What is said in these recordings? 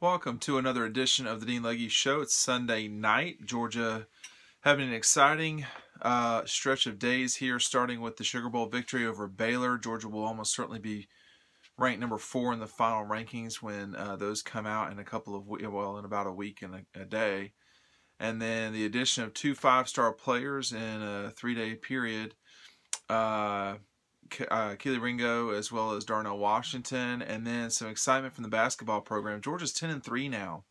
Welcome to another edition of the Dean Legge Show. It's Sunday night. Georgia having an exciting uh, stretch of days here, starting with the Sugar Bowl victory over Baylor. Georgia will almost certainly be ranked number four in the final rankings when uh, those come out in a couple of well, in about a week and a, a day. And then the addition of two five-star players in a three-day period. Uh, uh, Kelee Ringo as well as Darnell Washington, and then some excitement from the basketball program. Georgia's ten and three now,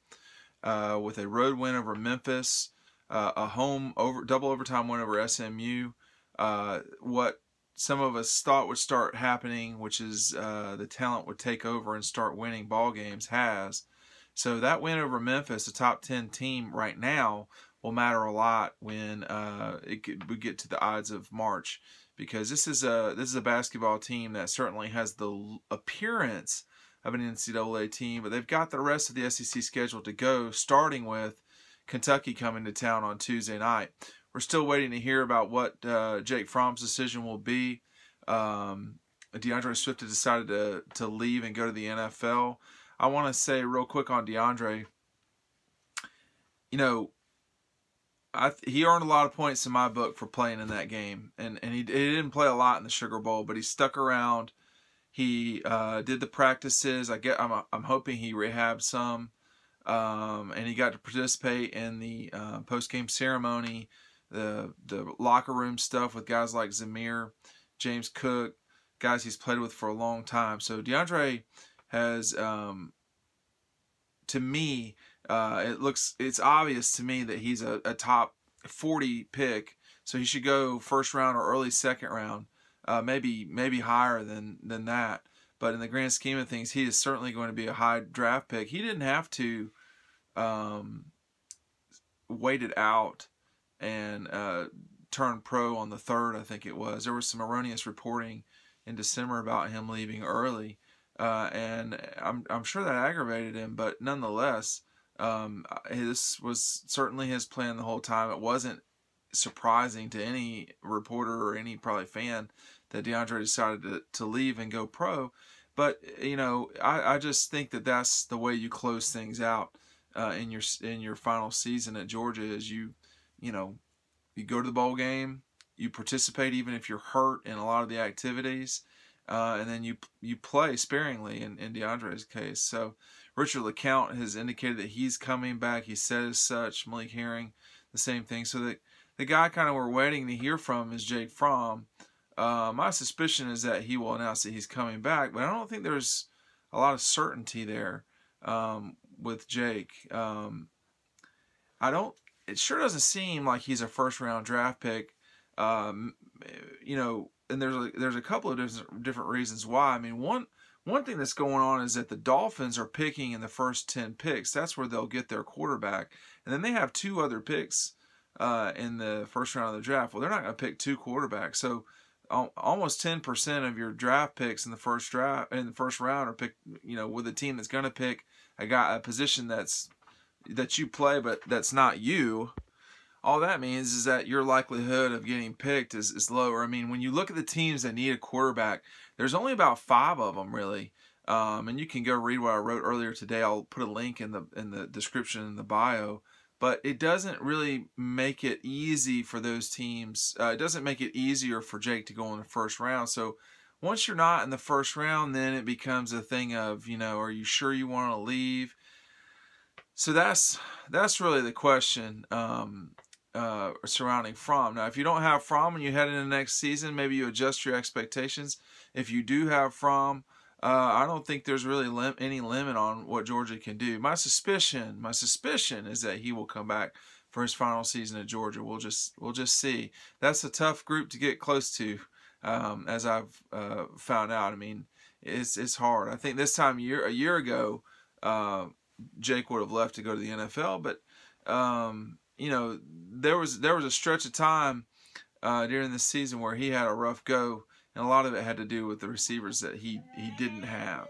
uh, with a road win over Memphis, uh, a home over double overtime win over SMU. Uh, what some of us thought would start happening, which is uh, the talent would take over and start winning ball games, has. So that win over Memphis, a top ten team right now, will matter a lot when uh, it we get to the odds of March because this is a this is a basketball team that certainly has the appearance of an NCAA team, but they've got the rest of the SEC schedule to go, starting with Kentucky coming to town on Tuesday night. We're still waiting to hear about what uh, Jake Fromm's decision will be. Um, D'Andre Swift has decided to to leave and go to the NFL. I want to say real quick on D'Andre, You know, I, he earned a lot of points in my book for playing in that game, and and he, he didn't play a lot in the Sugar Bowl, but he stuck around. He uh, did the practices. I get. I'm I'm hoping he rehabbed some, um, and he got to participate in the uh, post game ceremony, the the locker room stuff with guys like Zamir, James Cook, guys he's played with for a long time. So D'Andre has, um, to me, uh, it looks it's obvious to me that he's a, a, top 40 pick, so he should go first round or early second round, uh, maybe maybe higher than than that. But in the grand scheme of things, he is certainly going to be a high draft pick. He didn't have to um, wait it out and uh, turn pro on the third. I think it was. There was some erroneous reporting in December about him leaving early. Uh, and I'm I'm sure that aggravated him, but nonetheless, um, this was certainly his plan the whole time. It wasn't surprising to any reporter or any probably fan that D'Andre decided to, to leave and go pro. But you know, I, I just think that that's the way you close things out uh, in your in your final season at Georgia. Is you you know you go to the bowl game, you participate even if you're hurt in a lot of the activities, uh, and then you you play sparingly in, in D'Andre's case. So Richard LeCounte has indicated that he's coming back. He said as such. Malik Herring, the same thing. So the the guy kind of we're waiting to hear from is Jake Fromm. Uh, my suspicion is that he will announce that he's coming back, but I don't think there's a lot of certainty there um, with Jake. Um, I don't. It sure doesn't seem like he's a first round draft pick. Um, you know, and there's a, there's a couple of different different reasons why. I mean, one one thing that's going on is that the Dolphins are picking in the first 10 picks. That's where they'll get their quarterback. And then they have two other picks uh, in the first round of the draft. Well, they're not going to pick two quarterbacks. So almost 10% of your draft picks in the first draft in the first round are picked, you know, with a team that's going to pick a guy a position that's that you play but that's not you all that means is that your likelihood of getting picked is, is lower. I mean, when you look at the teams that need a quarterback, there's only about five of them really. Um, and you can go read what I wrote earlier today. I'll put a link in the in the description in the bio. But it doesn't really make it easy for those teams. Uh, it doesn't make it easier for Jake to go in the first round. So once you're not in the first round, then it becomes a thing of you know, are you sure you want to leave? So that's that's really the question. Um, uh, surrounding Fromm. Now, if you don't have Fromm and you head into next season, maybe you adjust your expectations. If you do have Fromm, uh, I don't think there's really lim- any limit on what Georgia can do. My suspicion, my suspicion is that he will come back for his final season at Georgia. We'll just we'll just see. That's a tough group to get close to, um, as I've uh, found out. I mean, it's it's hard. I think this time year a year ago, uh, Jake would have left to go to the NFL, but um, you know, there was there was a stretch of time uh, during the season where he had a rough go, and a lot of it had to do with the receivers that he he didn't have.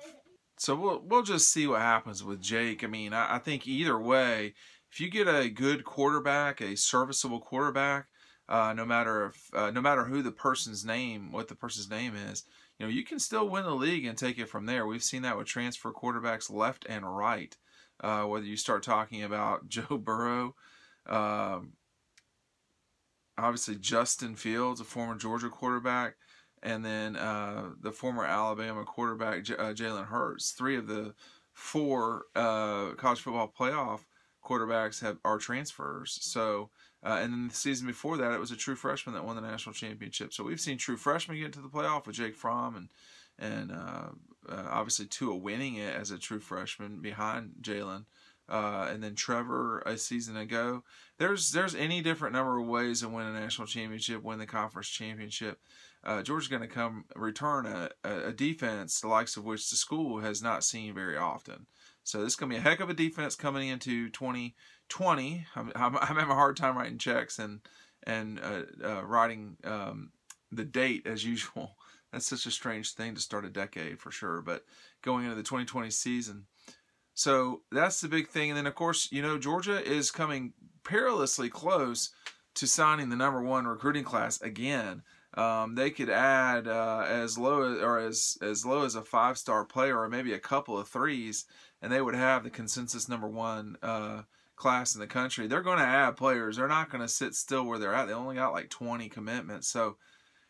So we'll we'll just see what happens with Jake. I mean, I, I think either way, if you get a good quarterback, a serviceable quarterback, uh, no matter if uh, no matter who the person's name, what the person's name is, you know, you can still win the league and take it from there. We've seen that with transfer quarterbacks left and right. Uh, whether you start talking about Joe Burrow, um, obviously Justin Fields, a former Georgia quarterback, and then uh, the former Alabama quarterback J- uh, Jalen Hurts. Three of the four uh, college football playoff quarterbacks have are transfers. So, uh, and then the season before that, it was a true freshman that won the national championship. So we've seen true freshmen get to the playoff with Jake Fromm and and uh, uh, obviously Tua winning it as a true freshman behind Jalen. Uh, and then Trevor a season ago. There's there's any different number of ways to win a national championship, win the conference championship. Uh, Georgia's going to come return a, a, defense the likes of which the school has not seen very often. So this is going to be a heck of a defense coming into 2020. I'm, I'm, I'm having a hard time writing checks and and uh, uh, writing um, the date as usual. That's such a strange thing to start a decade for sure. But going into the 2020 season, so that's the big thing. And then of course, you know, Georgia is coming perilously close to signing the number one recruiting class again. Um, they could add uh, as low as, or as as low as a five star player or maybe a couple of threes, and they would have the consensus number one uh, class in the country. They're going to add players. They're not going to sit still where they're at. They only got like 20 commitments, so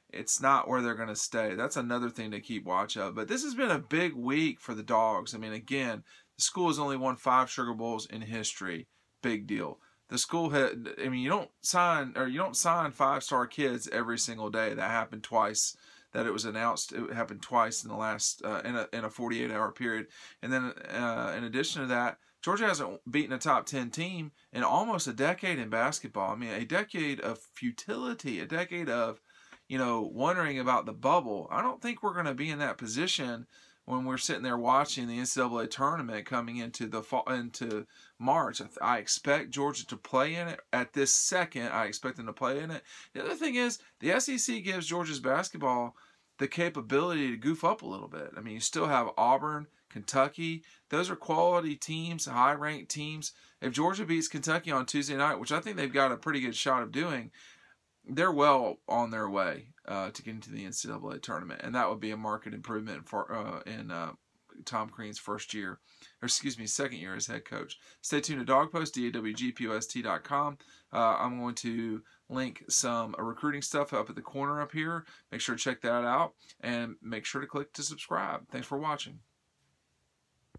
it's not where they're going to stay. That's another thing to keep watch of. But this has been a big week for the dogs. I mean, again, the school has only won five Sugar Bowls in history. Big deal. The school had. I mean, you don't sign or you don't sign five star kids every single day. That happened twice. That it was announced. It happened twice in the last uh, in a in a 48 hour period. And then uh, in addition to that, Georgia hasn't beaten a top 10 team in almost a decade in basketball. I mean, a decade of futility, a decade of you know, wondering about the bubble. I don't think we're going to be in that position when we're sitting there watching the NCAA tournament coming into the fall into March. I expect Georgia to play in it at this second. I expect them to play in it. The other thing is the SEC gives Georgia's basketball the capability to goof up a little bit. I mean, you still have Auburn, Kentucky. Those are quality teams, high ranked teams. If Georgia beats Kentucky on Tuesday night, which I think they've got a pretty good shot of doing, they're well on their way uh, to get into the NCAA tournament, and that would be a market improvement for uh, in uh, Tom Crean's first year, or excuse me, second year as head coach. Stay tuned to DawgPost, D-A-W-G-P-O-S-T.com. Uh, I'm going to link some recruiting stuff up at the corner up here. Make sure to check that out, and make sure to click to subscribe. Thanks for watching.